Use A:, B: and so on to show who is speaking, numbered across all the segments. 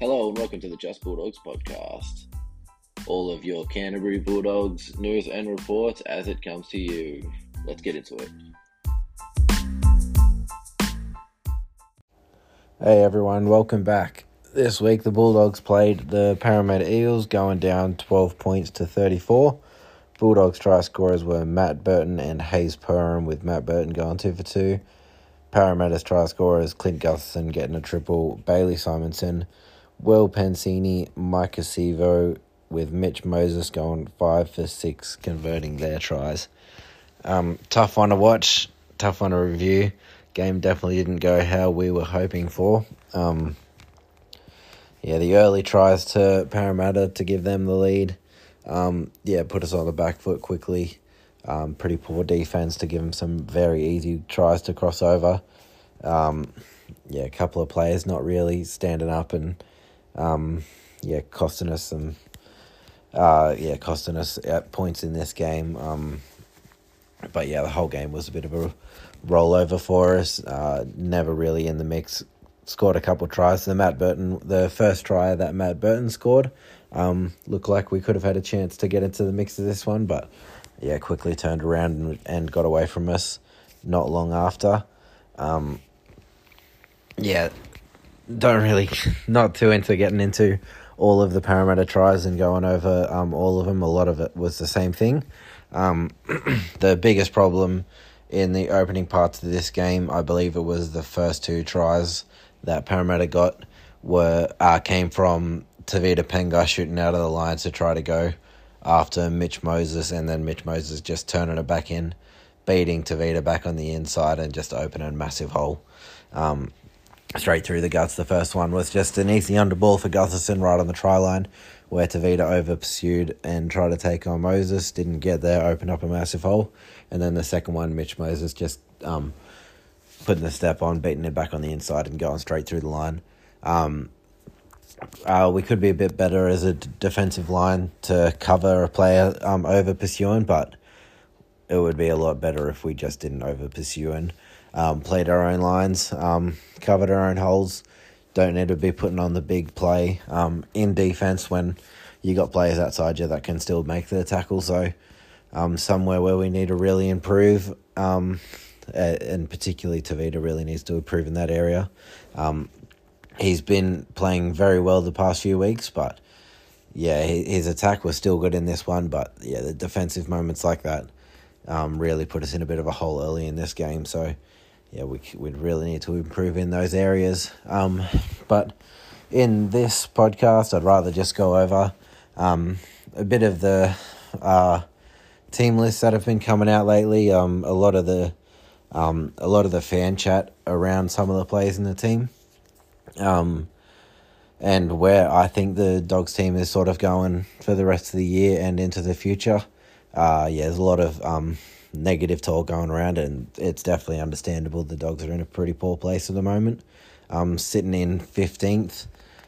A: Hello and welcome to the Just Bulldogs podcast. All of your Canterbury Bulldogs news and reports as it comes to you. Let's get into it.
B: Hey everyone, welcome back. This week the Bulldogs played the Parramatta Eels, going down 12 points to 34. Bulldogs try scorers were Matt Burton and Hayze Perham, with Matt Burton going 2 for 2. Parramatta's try scorers Clint Gutherson getting a triple, Bailey Simonsson, Will Penisini, Maika Sivo, with Mitch Moses going 5 for 6, converting their tries. Um, tough one to watch, tough one to review. Game definitely didn't go how we were hoping for. Um, yeah, the early tries to Parramatta to give them the lead. Um, yeah, put us on the back foot quickly. Um, pretty poor defense to give them some very easy tries to cross over. Um, yeah, a couple of players not really standing up and um, yeah, costing us some. Uh, yeah, costing us at points in this game. Um, but yeah, the whole game was a bit of a rollover for us. Uh, never really in the mix scored a couple tries. The Matt Burton, the first try that Matt Burton scored, um, looked like we could have had a chance to get into the mix of this one, but yeah, quickly turned around and, and got away from us not long after. Um, yeah, don't really, not too into getting into all of the Parramatta tries and going over um, all of them. A lot of it was the same thing. Um, the biggest problem in the opening parts of this game, I believe it was the first two tries that Parramatta got were uh, came from Tevita Pangai shooting out of the line to try to go after Mitch Moses, and then Mitch Moses just turning it back in, beating Tevita back on the inside and just opening a massive hole. Um, straight through the guts. The first one was just an easy underball for Gutherson right on the try line, where Tevita over pursued and tried to take on Moses. Didn't get there, opened up a massive hole. And then the second one, Mitch Moses just um, putting the step on, beating it back on the inside and going straight through the line. Um, uh, we could be a bit better as a d- defensive line to cover a player um, over pursuing, but it would be a lot better if we just didn't over pursue and um, played our own lines, um, covered our own holes. Don't need to be putting on the big play um, in defense when you got players outside you that can still make the tackle. So, um, somewhere where we need to really improve, um, and particularly Tevita really needs to improve in that area. Um, he's been playing very well the past few weeks, but yeah, his attack was still good in this one. But yeah, the defensive moments like that um, really put us in a bit of a hole early in this game. So yeah, we we really need to improve in those areas. Um, but in this podcast, I'd rather just go over um, a bit of the uh, team lists that have been coming out lately. Um, a lot of the um, a lot of the fan chat around some of the players in the team. Um, and where I think the Dogs team is sort of going for the rest of the year and into the future. Uh, yeah, there's a lot of um, negative talk going around, and it's definitely understandable. The Dogs are in a pretty poor place at the moment, um, sitting in 15th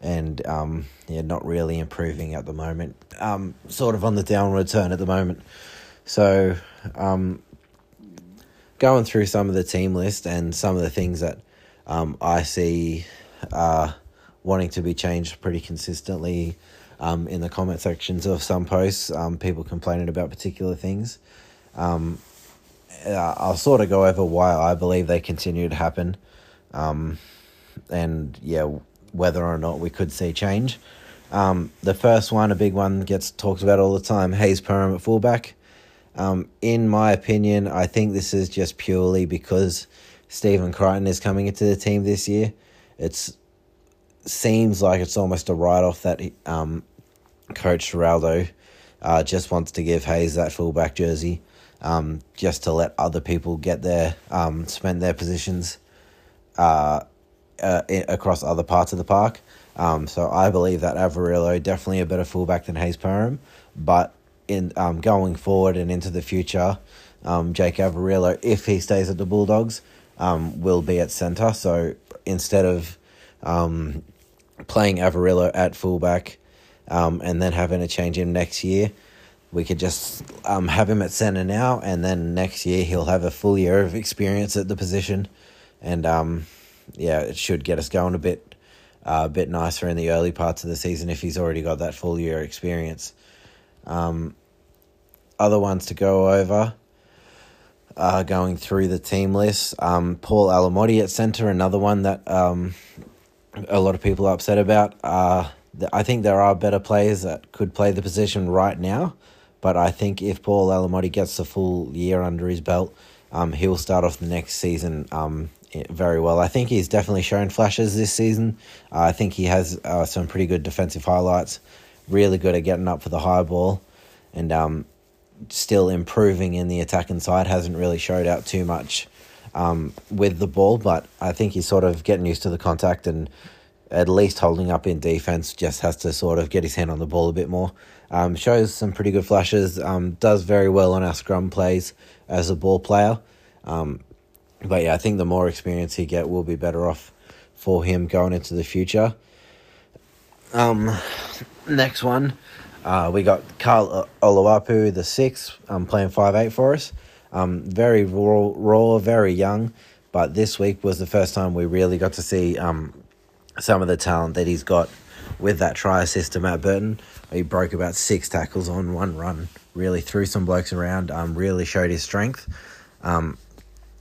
B: and um, yeah, not really improving at the moment. Um, sort of on the downward turn at the moment. So, um, going through some of the team list and some of the things that um, I see uh, wanting to be changed pretty consistently um, in the comment sections of some posts, um, people complaining about particular things. Um, uh, I'll sort of go over why I believe they continue to happen, um, and yeah, whether or not we could see change. Um, the first one, a big one, gets talked about all the time. Hayze Perham at fullback. Um, in my opinion, I think this is just purely because Stephen Crichton is coming into the team this year. It seems like it's almost a write off that um, Coach Ciraldo uh, just wants to give Hayze that fullback jersey um, just to let other people get their um, spend their positions uh, uh, across other parts of the park. Um, so I believe that Averillo definitely a better fullback than Hayze Perham, but in um, going forward and into the future, um, Jake Averillo, if he stays at the Bulldogs, um, will be at centre. So instead of um, playing Averillo at fullback um, and then having to change him next year, we could just um, have him at centre now, and then next year he'll have a full year of experience at the position, and um, yeah, it should get us going a bit uh, a bit nicer in the early parts of the season if he's already got that full year experience. Um, other ones to go over. Uh, going through the team list, um, Paul Alamoti at centre, another one that um, a lot of people are upset about. Uh, I think there are better players that could play the position right now, but I think if Paul Alamoti gets the full year under his belt, um, he'll start off the next season um, very well. I think he's definitely shown flashes this season. Uh, I think he has uh, some pretty good defensive highlights, really good at getting up for the high ball, and um, still improving in the attacking side. Hasn't really showed out too much um, with the ball, but I think he's sort of getting used to the contact and at least holding up in defense. Just has to sort of get his hand on the ball a bit more. Um, shows some pretty good flashes. Um, does very well on our scrum plays as a ball player. Um, but yeah, I think the more experience he get will be better off for him going into the future. Um, next one, uh, we got Karl Oloapu, the sixth, um, playing five eight for us. Um, very raw, raw, very young, but this week was the first time we really got to see um, some of the talent that he's got with that try assist to Matt Burton. He broke about six tackles on one run, really threw some blokes around, um, really showed his strength. Um,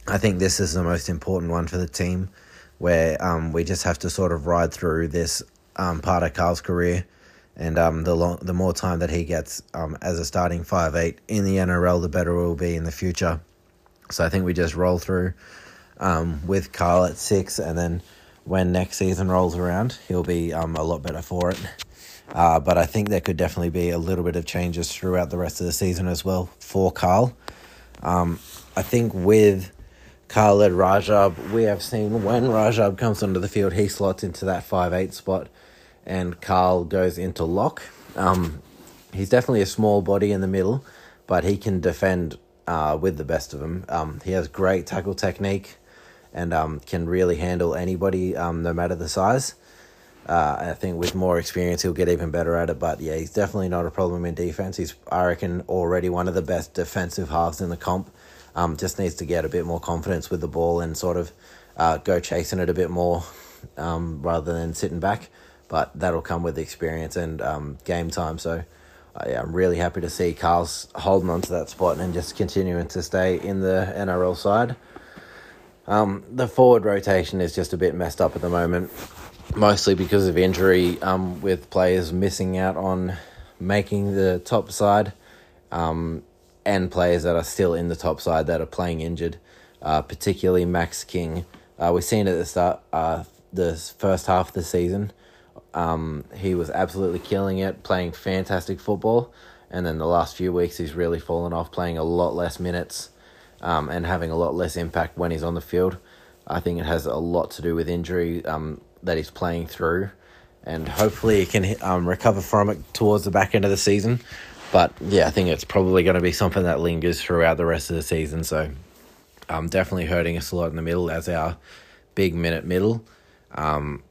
B: I think this is the most important one for the team, where um, we just have to sort of ride through this um, part of Karl's career, and um, the long, the more time that he gets um, as a starting five eight in the NRL, the better it will be in the future. So I think we just roll through um, with Karl at six, and then when next season rolls around, he'll be um, a lot better for it. Uh, but I think there could definitely be a little bit of changes throughout the rest of the season as well for Karl. Um, I think with Khaled Rajab, we have seen when Rajab comes onto the field, he slots into that five eight spot, and Karl goes into lock. Um, he's definitely a small body in the middle, but he can defend uh, with the best of them. Um, he has great tackle technique, and um, can really handle anybody, um, no matter the size. Uh, I think with more experience, he'll get even better at it. But yeah, he's definitely not a problem in defense. He's, I reckon, already one of the best defensive halves in the comp. Um, just needs to get a bit more confidence with the ball and sort of uh, go chasing it a bit more um, rather than sitting back. But that'll come with experience and um, game time. So uh, yeah, I'm really happy to see Karl's holding on to that spot and just continuing to stay in the NRL side. Um, the forward rotation is just a bit messed up at the moment mostly because of injury, um, with players missing out on making the top side, um, and players that are still in the top side that are playing injured, uh, particularly Max King. Uh, we've seen at the start, uh, the first half of the season, um, he was absolutely killing it, playing fantastic football, and then the last few weeks he's really fallen off, playing a lot less minutes, um, and having a lot less impact when he's on the field. I think it has a lot to do with injury. Um, that he's playing through, and hopefully he can um, recover from it towards the back end of the season. But yeah, I think it's probably going to be something that lingers throughout the rest of the season. So, um, definitely hurting us a lot in the middle as our big minute middle. Um,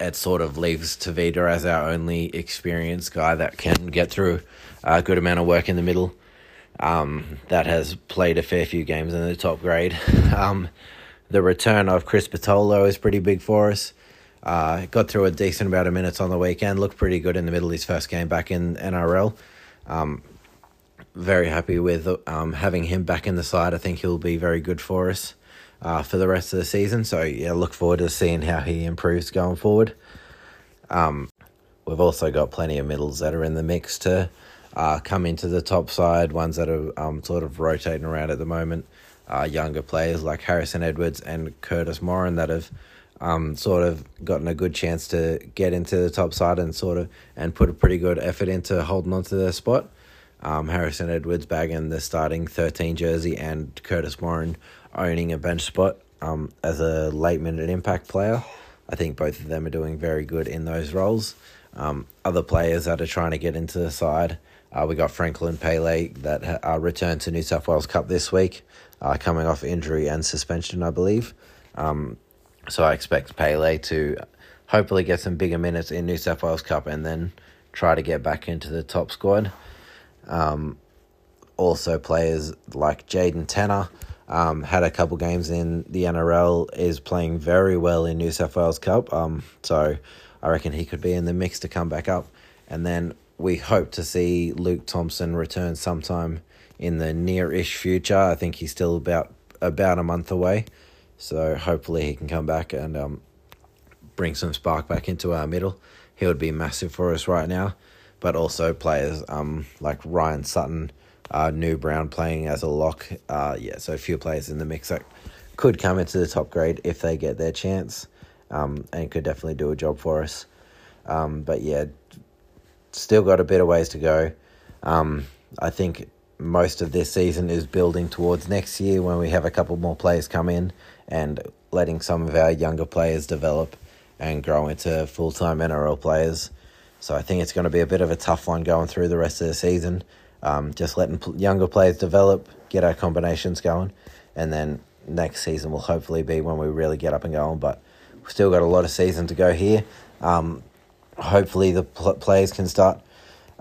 B: it sort of leaves Tevita as our only experienced guy that can get through a good amount of work in the middle. Um, that has played a fair few games in the top grade. Um, the return of Chris Patolo is pretty big for us. Uh, got through a decent amount of minutes on the weekend. Looked pretty good in the middle of his first game back in NRL. Um, very happy with um, having him back in the side. I think he'll be very good for us uh, for the rest of the season. So yeah, look forward to seeing how he improves going forward. Um, we've also got plenty of middles that are in the mix to uh, come into the top side. Ones that are um, sort of rotating around at the moment uh, younger players like Harrison Edwards and Kurtis Morrin that have um, sort of gotten a good chance to get into the top side and sort of and put a pretty good effort into holding on to their spot. Um, Harrison Edwards bagging the starting 13 jersey and Kurtis Morrin owning a bench spot um, as a late minute impact player. I think both of them are doing very good in those roles. Um, other players that are trying to get into the side, uh, we got Franklin Pele that uh, returned to New South Wales Cup this week uh, coming off injury and suspension, I believe. Um, so I expect Pele to hopefully get some bigger minutes in New South Wales Cup and then try to get back into the top squad. Um, also, players like Jaden Tanner Um, had a couple games in the NRL, is playing very well in New South Wales Cup. Um, so I reckon he could be in the mix to come back up. And then we hope to see Luke Thompson return sometime in the near-ish future. I think he's still about about a month away, so hopefully he can come back and um, bring some spark back into our middle. He would be massive for us right now, but also players um like Ryan Sutton, uh, New Brown playing as a lock. Uh, yeah, so a few players in the mix that could come into the top grade if they get their chance, um, and could definitely do a job for us. Um, but yeah, still got a bit of ways to go. Um, I think most of this season is building towards next year when we have a couple more players come in and letting some of our younger players develop and grow into full time NRL players. So I think it's going to be a bit of a tough one going through the rest of the season. Um, just letting younger players develop, get our combinations going, and then next season will hopefully be when we really get up and going. But we've still got a lot of season to go here. Um, hopefully the pl- players can start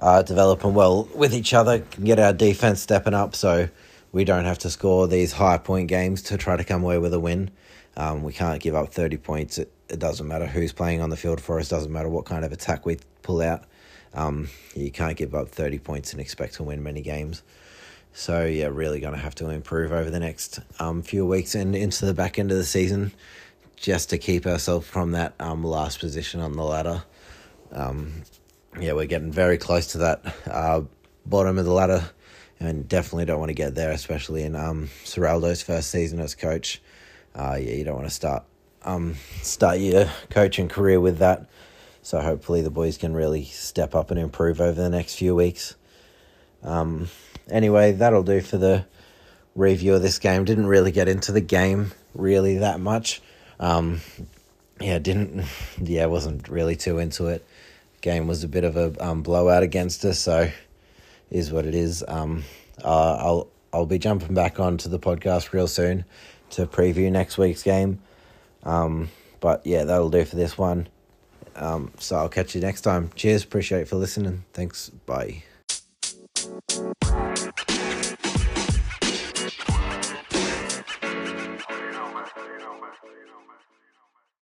B: uh, developing well with each other, can get our defense stepping up so we don't have to score these high point games to try to come away with a win. Um, we can't give up 30 points. It, it doesn't matter who's playing on the field for us, doesn't matter what kind of attack we pull out. Um, you can't give up 30 points and expect to win many games. So, yeah, really going to have to improve over the next um, few weeks and into the back end of the season just to keep ourselves from that um, last position on the ladder. Um, yeah, we're getting very close to that uh, bottom of the ladder, and definitely don't want to get there, especially in um, Ciraldo's first season as coach. Uh, yeah, you don't want to start um, start your coaching career with that. So hopefully the boys can really step up and improve over the next few weeks. Um, anyway, that'll do for the review of this game. Didn't really get into the game really that much. Um, yeah, didn't. Yeah, wasn't really too into it game was a bit of a um, blowout against us, so is what it is. Um, uh, I'll I'll be jumping back onto the podcast real soon to preview next week's game. Um, but yeah, that'll do for this one. Um, so I'll catch you next time. Cheers. Appreciate it for listening. Thanks. Bye.